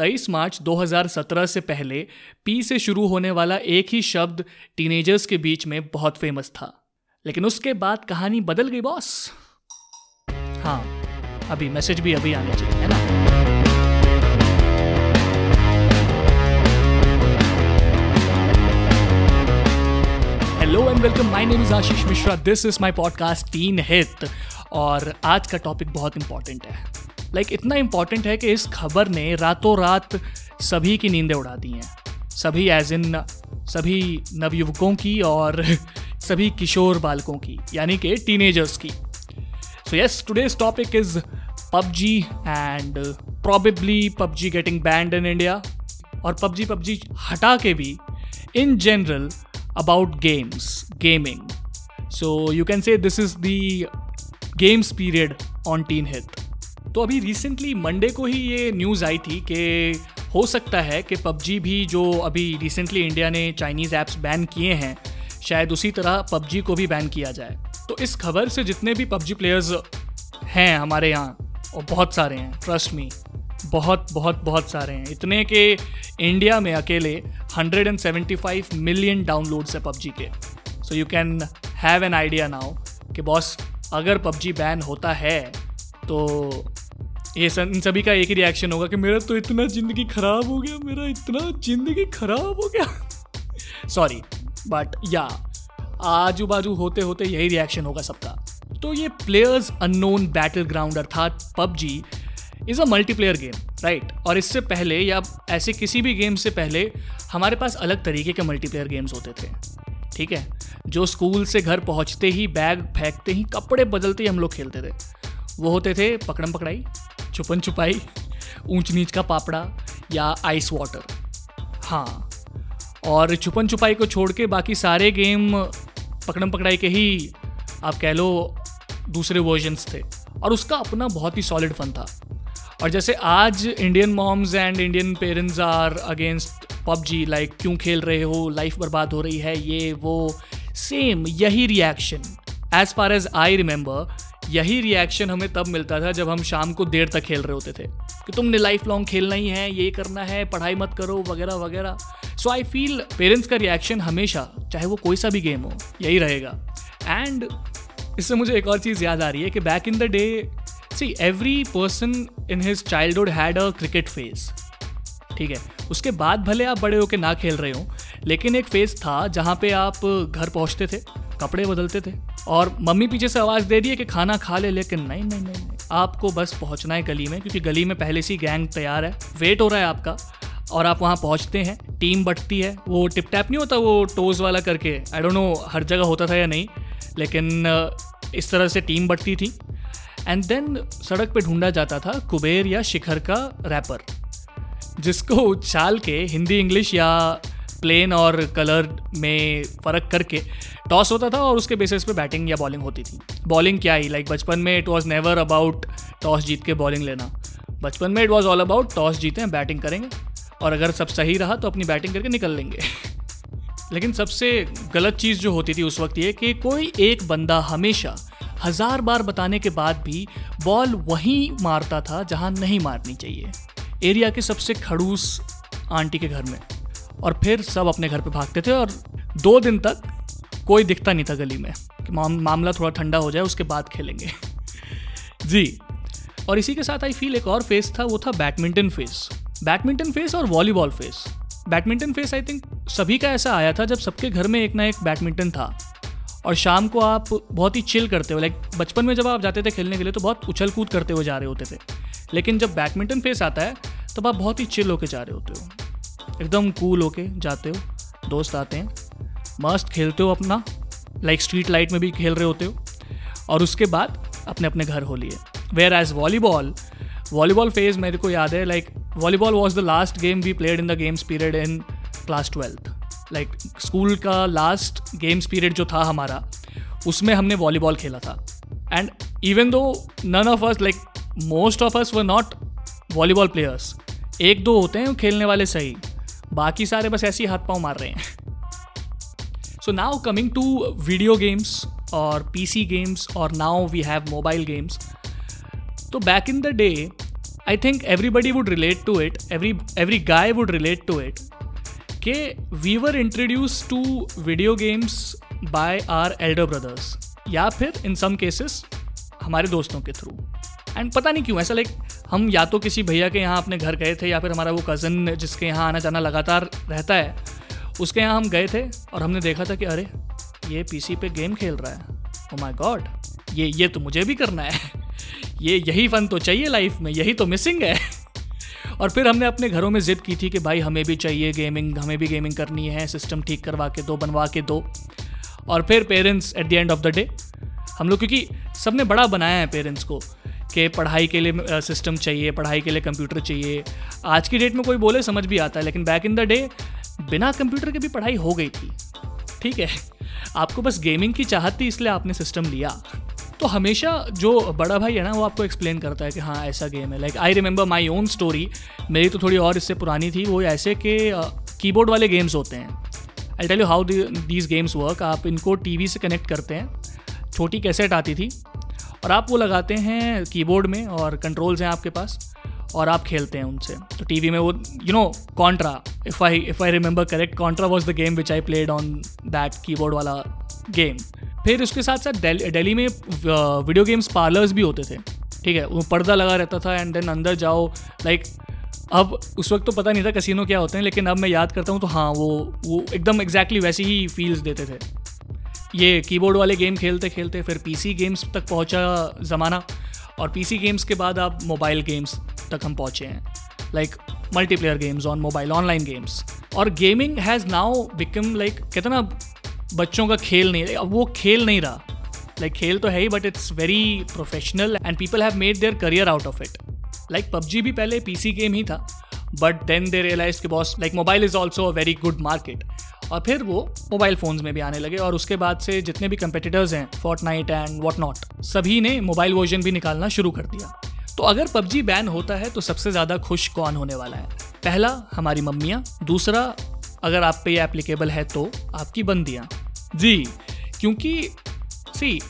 23 मार्च 2017 से पहले पी से शुरू होने वाला एक ही शब्द टीनेजर्स के बीच में बहुत फ़ेमस था। लेकिन उसके बाद कहानी बदल गई बॉस हाँ अभी मैसेज भी अभी आने चाहिए, है ना? Hello and welcome my name is Ashish Mishra this is my podcast teen hit और आज का टॉपिक बहुत इंपॉर्टेंट है। लाइक like, इतना इंपॉर्टेंट है कि इस खबर ने रातों रात सभी की नींदें उड़ा दी हैं। सभी एज इन सभी नवयुवकों की और सभी किशोर बालकों की यानी कि टीनेजर्स की। So yes today's topic is PUBG and probably PUBG getting banned in India और पबजी पबजी हटा के भी in general about games gaming so you can say this is the games period on teen hit तो अभी recently Monday को ही ये news आई थी कि हो सकता है कि पबजी भी जो अभी रिसेंटली इंडिया ने चाइनीज़ ऐप्स बैन किए हैं, शायद उसी तरह पबजी को भी बैन किया जाए। तो इस खबर से जितने भी पबजी प्लेयर्स हैं हमारे यहाँ, और बहुत सारे हैं ट्रस्ट मी बहुत बहुत बहुत सारे हैं। इतने के इंडिया में अकेले 175 मिलियन डाउनलोड्स है पबजी के। So you can have an idea now कि बॉस अगर पबजी बैन होता है तो ये सब इन सभी का एक ही रिएक्शन होगा कि मेरा तो इतना ज़िंदगी ख़राब हो गया, मेरा इतना ज़िंदगी ख़राब हो गया। सॉरी बट या आजू बाजू होते होते यही रिएक्शन होगा सबका। तो ये प्लेयर्स अननोन बैटल ग्राउंड अर्थात PUBG is a multiplayer game right और इससे पहले या ऐसे किसी भी गेम से पहले हमारे पास अलग तरीके के मल्टीप्लेयर गेम्स होते थे, ठीक है? जो स्कूल से घर पहुँचते ही बैग फेंकते ही, कपड़े बदलते ही हम लोग खेलते थे। वो होते थे पकड़म पकड़ाई छुपन छुपाई ऊंच नीच का पापड़ा या आइस वाटर हाँ और छुपन छुपाई को छोड़ के बाकी सारे गेम पकड़म पकड़ाई के ही आप कह लो दूसरे वर्जन्स थे। और उसका अपना बहुत ही सॉलिड फन था। और जैसे आज Indian moms and Indian parents are against PUBG like क्यों खेल रहे हो लाइफ बर्बाद हो रही है, ये, वो सेम यही reaction as far as I remember यही रिएक्शन हमें तब मिलता था जब हम शाम को देर तक खेल रहे होते थे कि तुमने लाइफ लॉन्ग खेलना ही है, ये करना है, पढ़ाई मत करो, वगैरह वगैरह। सो आई फील पेरेंट्स का रिएक्शन हमेशा, चाहे वो कोई सा भी गेम हो, यही रहेगा। एंड इससे मुझे एक और चीज़ याद आ रही है कि back in the day see every person in his childhood had a cricket phase ठीक है? उसके बाद भले आप बड़े होकर ना खेल रहे हो, लेकिन एक फ़ेज़ था जहाँ पे आप घर पहुँचते थे, कपड़े बदलते थे और मम्मी पीछे से आवाज़ दे रही है कि खाना खा ले लेकिन नहीं नहीं नहीं, नहीं। आपको बस पहुँचना है गली में क्योंकि गली में पहले से ही गैंग तैयार है। वेट हो रहा है आपका और आप वहाँ पहुँचते हैं। टीम बटती है। वो टिप टैप नहीं होता वो टोज वाला करके। आई डोंट नो हर जगह होता था या नहीं लेकिन इस तरह से टीम बटती थी। एंड देन सड़क पे ढूंढा जाता था कुबेर या शिखर का रैपर जिसको उछाल के हिंदी इंग्लिश या प्लेन और कलर में फ़र्क करके टॉस होता था और उसके बेसिस पे बैटिंग या बॉलिंग होती थी। बॉलिंग क्या ही लाइक बचपन में it was never about toss जीत के बॉलिंग लेना। बचपन में it was all about toss जीते हैं बैटिंग करेंगे। और अगर सब सही रहा तो अपनी बैटिंग करके निकल लेंगे। लेकिन सबसे गलत चीज़ जो होती थी उस वक्त ये कि कोई एक बंदा हमेशा हज़ार बार बताने के बाद भी बॉल वहीं मारता था जहाँ नहीं मारनी चाहिए। एरिया के सबसे खड़ूस आंटी के घर में। और फिर सब अपने घर पे भागते थे और दो दिन तक कोई दिखता नहीं था गली में कि माम, मामला थोड़ा ठंडा हो जाए उसके बाद खेलेंगे। जी और इसी के साथ आई फील एक और फेस था वो था बैडमिंटन फेस बैडमिंटन फेस और volleyball phase badminton phase I think सभी का ऐसा आया था जब सबके घर में एक ना एक बैडमिंटन था। और शाम को आप बहुत ही चिल करते हो लाइक बचपन में जब आप जाते थे खेलने के लिए तो बहुत उछल कूद करते हुए जा रहे होते थे। लेकिन जब बैडमिंटन फेस आता है तब आप बहुत ही चिल होके जा रहे होते हो। एकदम कूल होके जाते हो दोस्त आते हैं मस्त खेलते हो अपना लाइक स्ट्रीट लाइट में भी खेल रहे होते हो, और उसके बाद अपने अपने घर हो लिए। Where as volleyball volleyball phase मेरे को याद है like volleyball was the last game we played in the games period in class twelfth like school का लास्ट गेम्स पीरियड जो था हमारा, उसमें हमने वॉलीबॉल खेला था। And even though none of us like most of us were not volleyball players एक दो होते हैं खेलने वाले सही, बाकी सारे बस ऐसे ही हाथ पाँव मार रहे हैं। So now coming to video games और पी सी गेम्स और now we have mobile games तो back in the day I think everybody would relate to it every every guy would relate to it कि we were introduce to video games by our elder brothers या फिर इन some cases हमारे दोस्तों के through and पता नहीं क्यों, ऐसा लाइक हम या तो किसी भैया के यहाँ अपने घर गए थे, या फिर हमारा वो कज़न जिसके यहाँ आना जाना लगातार रहता है उसके यहाँ हम गए थे और हमने देखा था कि अरे, ये पीसी पे गेम खेल रहा है। ओ माय गॉड ये ये तो मुझे भी करना है। ये यही फन तो चाहिए लाइफ में, यही तो मिसिंग है। और फिर हमने अपने घरों में ज़िद की थी कि भाई, हमें भी चाहिए गेमिंग हमें भी गेमिंग करनी है सिस्टम ठीक करवा के दो, बनवा के दो। और फिर parents at the end of the day हम लोग, क्योंकि सबने बड़ा बनाया है पेरेंट्स को कि पढ़ाई के लिए सिस्टम चाहिए, पढ़ाई के लिए कंप्यूटर चाहिए। आज की डेट में कोई बोले, समझ भी आता है, लेकिन बैक इन द डे बिना कंप्यूटर के भी पढ़ाई हो गई थी। ठीक है? आपको बस गेमिंग की चाहत थी, इसलिए आपने सिस्टम लिया। तो हमेशा जो बड़ा भाई है ना, वो आपको एक्सप्लेन करता है कि हाँ ऐसा गेम है। Like I remember my own story मेरी तो थोड़ी और इससे पुरानी थी। वो ऐसे कि कीबोर्ड वाले गेम्स होते हैं। I tell you how these games work आप इनको टीवी से कनेक्ट करते हैं। छोटी कैसेट आती थी। और आप वो लगाते हैं कीबोर्ड में और कंट्रोल्स हैं आपके पास। और आप खेलते हैं उनसे। तो टीवी में वो you know Contra if I if I remember correct Contra was the game which I played on that keyboard वाला गेम फिर उसके साथ साथ दिल्ली में वीडियो गेम्स पार्लर्स भी होते थे। ठीक है, वो पर्दा लगा रहता था एंड देन अंदर जाओ लाइक अब उस वक्त तो पता नहीं था कसिनो क्या होते हैं, लेकिन अब मैं याद करता हूँ तो हाँ वो वो एकदम एग्जैक्टली exactly वैसी ही फील्स देते थे। ये कीबोर्ड वाले गेम खेलते खेलते फिर पीसी गेम्स तक पहुँचा ज़माना। और पीसी गेम्स के बाद आप मोबाइल गेम्स तक हम पहुँचे हैं। Like multiplayer games on mobile online games और gaming has now become like कहते ना, बच्चों का खेल नहीं अब वो खेल नहीं रहा। लाइक खेल तो है ही but it's very professional and people have made their career out of it like PUBG भी पहले पीसी गेम ही था बट देन दे रियलाइज़ कि boss like mobile is also a very good market और फिर वो मोबाइल फ़ोन्स में भी आने लगे, और उसके बाद से जितने भी कंपेटिटर्स हैं Fortnite and what not सभी ने मोबाइल वर्जन भी निकालना शुरू कर दिया। तो अगर पबजी बैन होता है तो सबसे ज़्यादा खुश कौन होने वाला है? पहला, हमारी मम्मियाँ। दूसरा, अगर आप पे ये एप्लीकेबल है तो आपकी बंदियाँ। जी, क्योंकि, सी,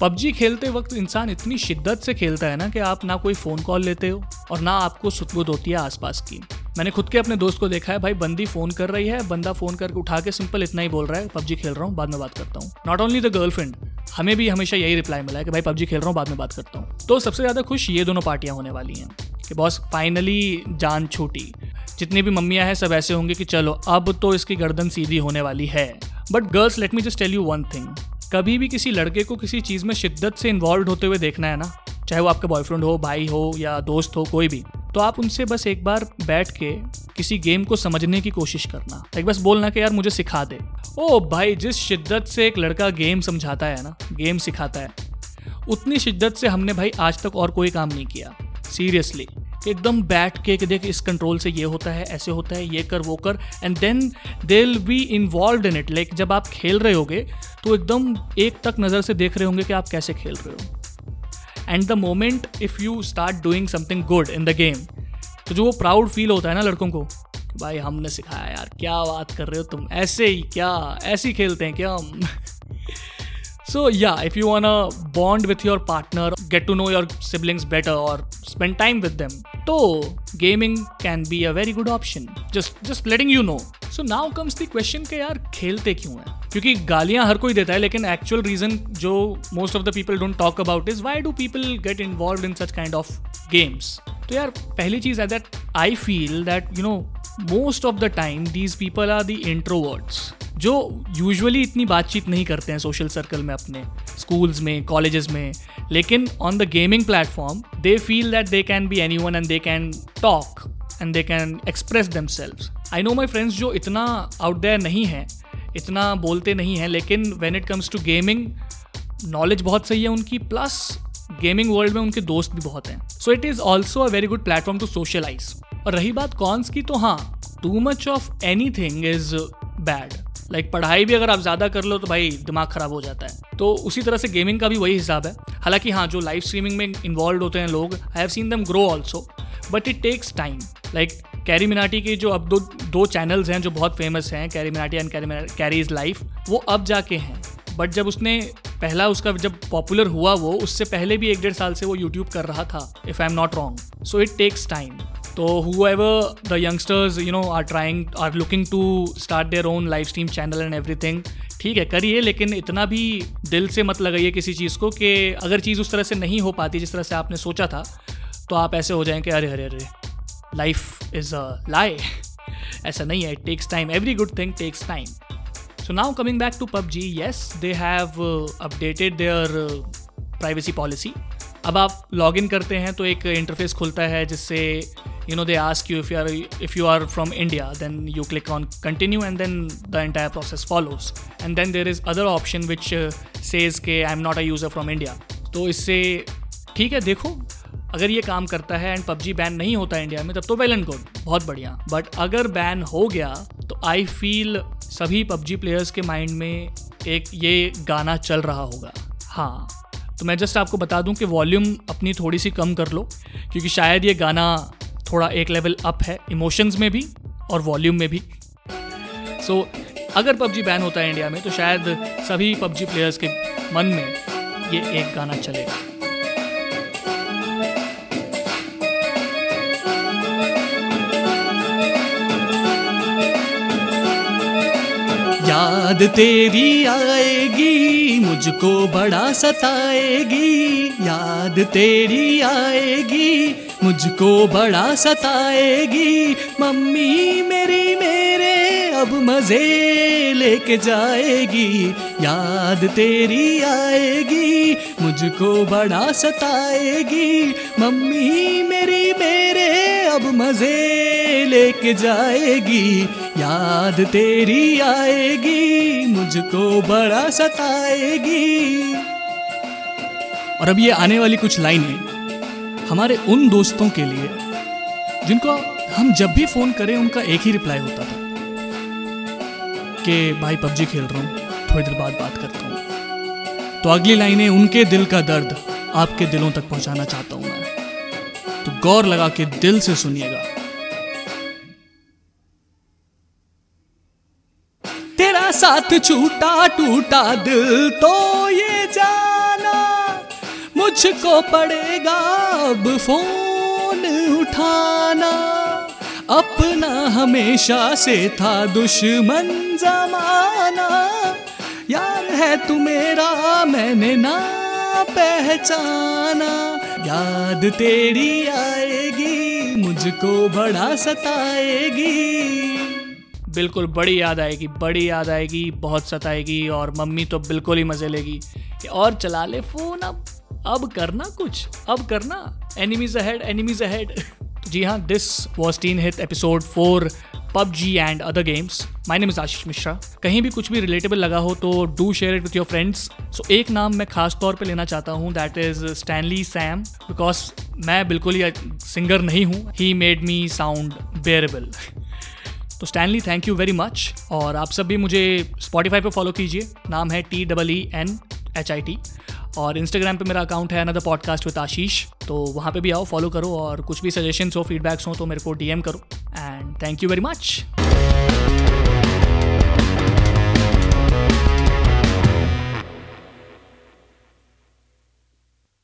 पबजी खेलते वक्त इंसान इतनी शिद्दत से खेलता है ना कि आप ना कोई फ़ोन कॉल लेते हो और ना आपको सुतबुद होती है आसपास की। मैंने खुद के अपने दोस्त को देखा है, भाई, बंदी फ़ोन कर रही है, बंदा फ़ोन करके उठा के सिंपल इतना ही बोल रहा है, पबजी खेल रहा हूँ, बाद में बात करता हूँ। नॉट ओनली द गर्लफ्रेंड हमें भी हमेशा यही रिप्लाई मिला है कि, भाई, पबजी खेल रहा हूँ, बाद में बात करता हूँ। तो सबसे ज़्यादा खुश ये दोनों पार्टियाँ होने वाली हैं कि बॉस फाइनली जान छूटी। जितनी भी मम्मियाँ हैं, सब ऐसे होंगे कि, चलो, अब तो इसकी गर्दन सीधी होने वाली है। But girls let me just tell you one thing कभी भी किसी लड़के को किसी चीज़ में शिद्दत से इन्वॉल्व होते हुए देखना है ना, चाहे वो आपका बॉयफ्रेंड हो, भाई हो या दोस्त हो, कोई भी। तो आप उनसे बस एक बार बैठ के किसी गेम को समझने की कोशिश करना। एक बस बोलना कि यार मुझे सिखा दे। ओ भाई, जिस शिद्दत से एक लड़का गेम समझाता है ना गेम सिखाता है, उतनी शिद्दत से हमने भाई आज तक और कोई काम नहीं किया। सीरियसली एकदम बैठ के कि देख इस कंट्रोल से ये होता है, ऐसे होता है, ये कर, वो कर and then they be involve in it like जब आप खेल रहे होगे तो एकदम एक तक नज़र से देख रहे होंगे कि आप कैसे खेल रहे हो। And the moment if you start doing something good in the game तो जो वो प्राउड फील होता है ना लड़कों को, भाई हमने सिखाया यार, क्या बात कर रहे हो तुम? ऐसे ही क्या? ऐसे ही खेलते हैं क्या हम? So yeah if you want a bond with your partner get to know your siblings better और स्पेंड टाइम विद दैम तो gaming can be a very good option just just letting you know so now comes the question के यार खेलते क्यों हैं? क्योंकि गालियाँ हर कोई देता है, लेकिन एक्चुअल रीजन जो most of the people don't talk about is why do people get involve in such kind of games तो यार, पहली चीज़ है that I feel that you know most of the time these people are the introverts जो usually इतनी बातचीत नहीं करते हैं सोशल सर्कल में अपने स्कूल्स में कॉलेजेस में, लेकिन on the gaming platform they feel that they can be anyone and they can talk and they can express themselves I know my friends जो इतना आउट देयर नहीं है इतना बोलते नहीं हैं, लेकिन when it comes to gaming knowledge बहुत सही है उनकी प्लस गेमिंग वर्ल्ड में उनके दोस्त भी बहुत हैं। So it is also a very good platform to socialise और रही बात कॉन्स की तो हाँ too much of anything is bad like पढ़ाई भी अगर आप ज़्यादा कर लो तो भाई दिमाग ख़राब हो जाता है। तो उसी तरह से गेमिंग का भी वही हिसाब है। हालाँकि हाँ जो लाइव स्ट्रीमिंग में इन्वॉल्व होते हैं लोग I have seen them grow also but it takes time like Carry Minati के जो अब दो दो चैनल्स हैं जो बहुत फ़ेमस हैं Carry Minati and Carry Carry is life वो अब जाके हैं। बट जब उसने पहला उसका जब पॉपुलर हुआ वो, उससे पहले भी एक डेढ़ साल से वो यूट्यूब कर रहा था if I am not wrong so it takes time तो whoever the youngsters you know are trying are looking to start their own live stream channel and everything ठीक है, करिए, लेकिन इतना भी दिल से मत लगाइए किसी चीज़ को कि अगर चीज़ उस तरह से नहीं हो पाती, जिस तरह से आपने सोचा था तो आप ऐसे हो जाएँगे अरे अरे अरे। लाइफ इज़ अ लाई ऐसा नहीं है it takes time every good thing takes time so now coming back to PUBG yes they have updated their privacy policy अब आप लॉग इन करते हैं तो एक इंटरफेस खुलता है जिससे you know they ask you if you are if you are from India then you click on continue and then the entire process follows and then there is other option which says के I am not a user from India तो इससे, ठीक है, देखो अगर ये काम करता है एंड पबजी बैन नहीं होता इंडिया में तब तो वेल एंड गुड बहुत बढ़िया। बट अगर बैन हो गया तो आई फील सभी पबजी प्लेयर्स के माइंड में एक ये गाना चल रहा होगा। हाँ तो मैं जस्ट आपको बता दूँ कि वॉल्यूम अपनी थोड़ी सी कम कर लो क्योंकि शायद ये गाना थोड़ा एक लेवल अप है इमोशंस में भी और वॉल्यूम में भी। सो so, अगर पबजी बैन होता है इंडिया में तो शायद सभी पबजी प्लेयर्स के मन में ये एक गाना चलेगा। याद तेरी आएगी, मुझको बड़ा सताएगी। याद तेरी आएगी, मुझको बड़ा सताएगी। मम्मी मेरी मेरे अब मज़े लेके जाएगी। याद तेरी आएगी, मुझको बड़ा सताएगी। मम्मी मेरी मेरे अब मज़े लेके जाएगी। याद तेरी आएगी, मुझको बड़ा सताएगी। और अब ये आने वाली कुछ लाइनें हमारे उन दोस्तों के लिए, जिनको हम जब भी फ़ोन करें, उनका एक ही रिप्लाई होता था कि, भाई, पबजी खेल रहा हूँ, थोड़ी देर बाद बात करता हूँ। तो अगली लाइनें, उनके दिल का दर्द आपके दिलों तक पहुंचाना चाहता हूँ मैं। तो गौर लगा के दिल से सुनिएगा। साथ छूटा टूटा दिल तो ये जाना मुझको पड़ेगा अब फ़ोन उठाना। अपना हमेशा से था दुश्मन जमाना। यार है तू मेरा, मैंने ना पहचाना। याद तेरी आएगी, मुझको बड़ा सताएगी। बिल्कुल बड़ी याद आएगी, बड़ी याद आएगी, बहुत सताएगी और मम्मी तो बिल्कुल ही मज़े लेगी। और चला ले फ़ोन अब। अब करना कुछ, अब करना। एनिमीज अहेड एनिमीज अहेड जी हाँ this was teen hit episode for PUBG and other games my name is Ashish Mishra कहीं भी कुछ भी रिलेटेबल लगा हो तो do share it with your friends so एक नाम मैं खास तौर पे लेना चाहता हूँ that is Stanley Sam because मैं बिल्कुल ही सिंगर नहीं हूँ। He made me sound bearable तो Stanley thank you very much और आप सब भी मुझे स्पॉटीफाई पर फॉलो कीजिए। नाम है T double E N H I T और इंस्टाग्राम पे मेरा अकाउंट है अनदर पॉडकास्ट विद आशीष तो वहाँ पे भी आओ फॉलो करो और कुछ भी सजेशंस हो फीडबैक्स हो तो मेरे को डीएम करो। And thank you very much